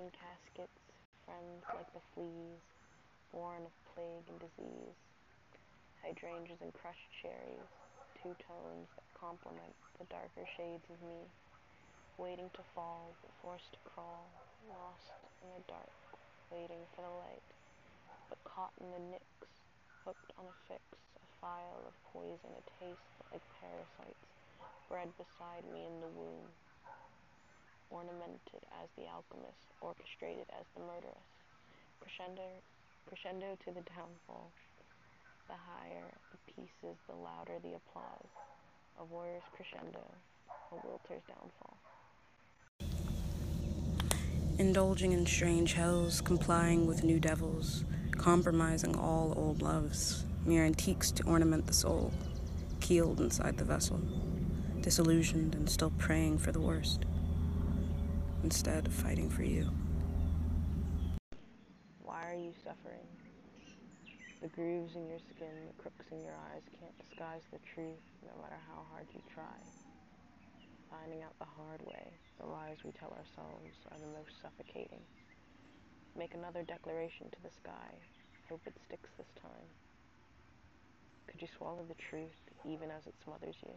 in caskets, friends like the fleas, born of plague and disease, hydrangeas and crushed cherries, two tones that complement the darker shades of me, waiting to fall but forced to crawl, lost in the dark, waiting for the light, but caught in the nicks, hooked on a fix, a phial of poison, a taste like parasites, bred beside me in the womb, ornamented as the alchemist, orchestrated as the murderess, crescendo, crescendo to the downfall. The higher the pieces, the louder the applause. A warrior's crescendo, a wilter's downfall. Indulging in strange hells, complying with new devils, compromising all old loves, mere antiques to ornament the soul, keeled inside the vessel, disillusioned and still praying for the worst, instead of fighting for you. Why are you suffering? The grooves in your skin, the crooks in your eyes can't disguise the truth no matter how hard you try. Finding out the hard way, the lies we tell ourselves are the most suffocating. Make another declaration to the sky. Hope it sticks this time. Could you swallow the truth even as it smothers you?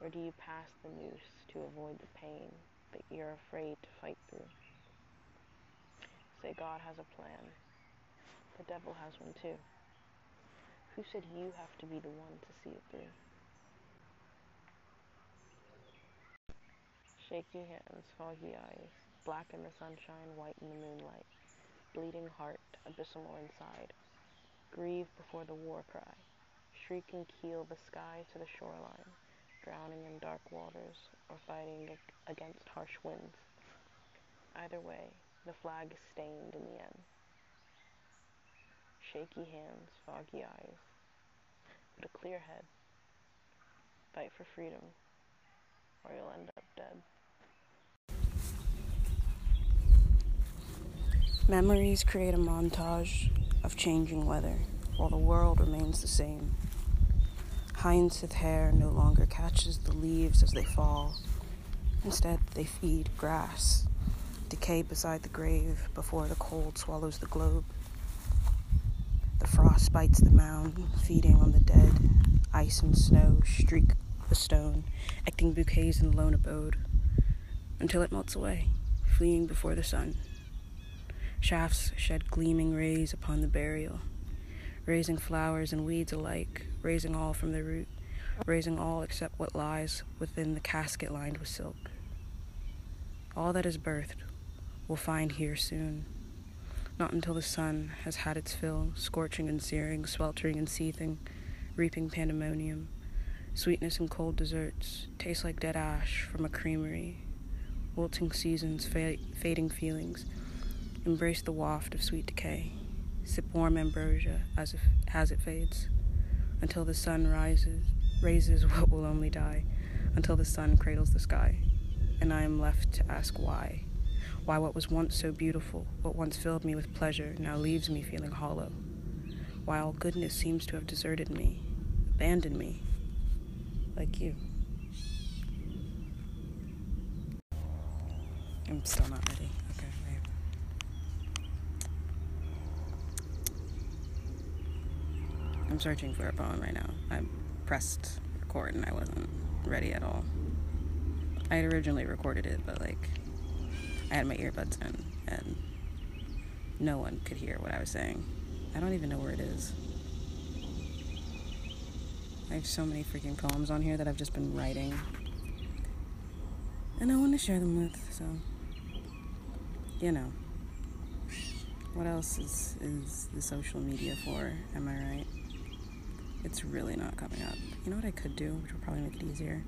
Or do you pass the noose to avoid the pain that you're afraid to fight through? Say God has a plan. The devil has one too. Who said you have to be the one to see it through? Shaky hands, foggy eyes, black in the sunshine, white in the moonlight, bleeding heart, abysmal inside. Grieve before the war cry, shrieking keel the sky to the shoreline, drowning in dark waters or fighting against harsh winds. Either way, the flag is stained in the end. Shaky hands, foggy eyes, but a clear head. Fight for freedom, or you'll end up dead. Memories create a montage of changing weather while the world remains the same. Hyacinth hair no longer catches the leaves as they fall. Instead, they feed grass, decay beside the grave before the cold swallows the globe. The frost bites the mound, feeding on the dead. Ice and snow streak the stone, acting bouquets in the lone abode, until it melts away, fleeing before the sun. Shafts shed gleaming rays upon the burial, raising flowers and weeds alike, raising all from the root, raising all except what lies within the casket lined with silk. All that is birthed will find here soon, not until the sun has had its fill, scorching and searing, sweltering and seething, reaping pandemonium. Sweetness and cold desserts taste like dead ash from a creamery, wilting seasons, fa- fading feelings Embrace the waft of sweet decay. Sip warm ambrosia as, if, as it fades, until the sun rises, raises what will only die, until the sun cradles the sky, and I am left to ask why. Why what was once so beautiful, what once filled me with pleasure, now leaves me feeling hollow. Why all goodness seems to have deserted me, abandoned me, like you. I'm still not ready. I'm searching for a poem right now. I pressed record and I wasn't ready at all. I had originally recorded it, but like I had my earbuds in and no one could hear what I was saying. I don't even know where it is. I have so many freaking poems on here that I've just been writing. And I want to share them with, so you know. What else is is the social media for? Am I right? It's really not coming up. You know what I could do, which would probably make it easier?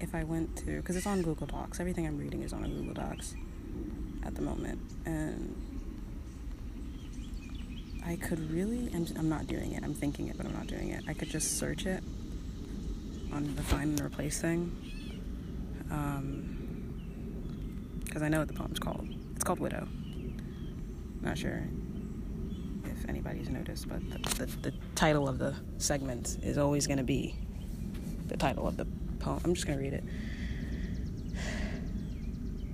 If I went to, because it's on Google Docs, everything I'm reading is on Google Docs at the moment. And I could really, I'm, I'm not doing it, I'm thinking it, but I'm not doing it. I could just search it on the find and replace thing. Because um, I know what the poem's called. It's called Widow. Not sure if anybody's noticed, but the, the, the title of the segment is always going to be the title of the poem. I'm just going to read it.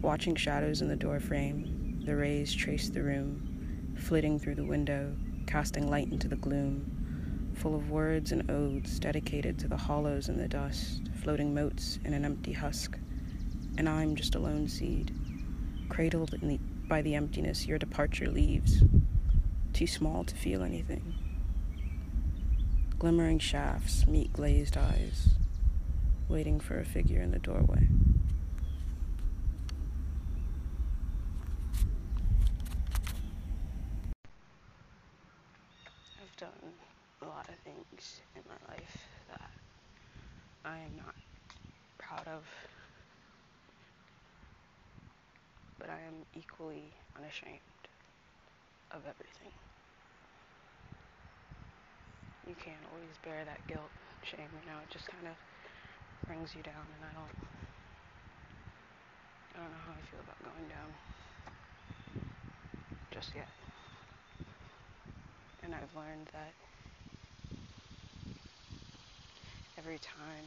watching shadows in the doorframe, the rays trace the room, flitting through the window, casting light into the gloom, full of words and odes dedicated to the hollows in the dust, floating motes in an empty husk. And I'm just a lone seed, cradled the, by the emptiness your departure leaves, too small to feel anything. Glimmering shafts meet glazed eyes, waiting for a figure in the doorway. I've done a lot of things in my life that I am not proud of, but I am equally unashamed of everything. You can't always bear that guilt, shame, you know, it just kind of brings you down and I don't I don't know how I feel about going down just yet. And I've learned that every time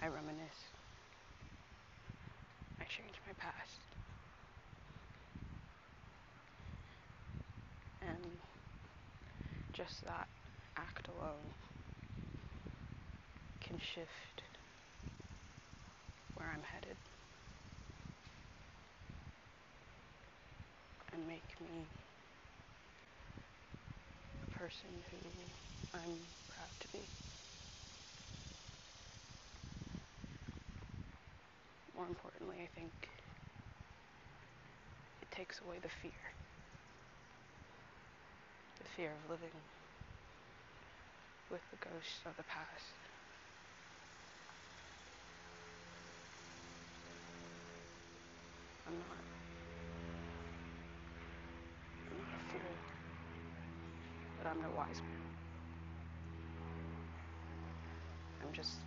I reminisce, I change my past. And just that act alone can shift where I'm headed and make me a person who I'm proud to be. More importantly, I think it takes away the fear. Fear of living with the ghosts of the past. I'm not I'm not a fool, but I'm no wise man. I'm just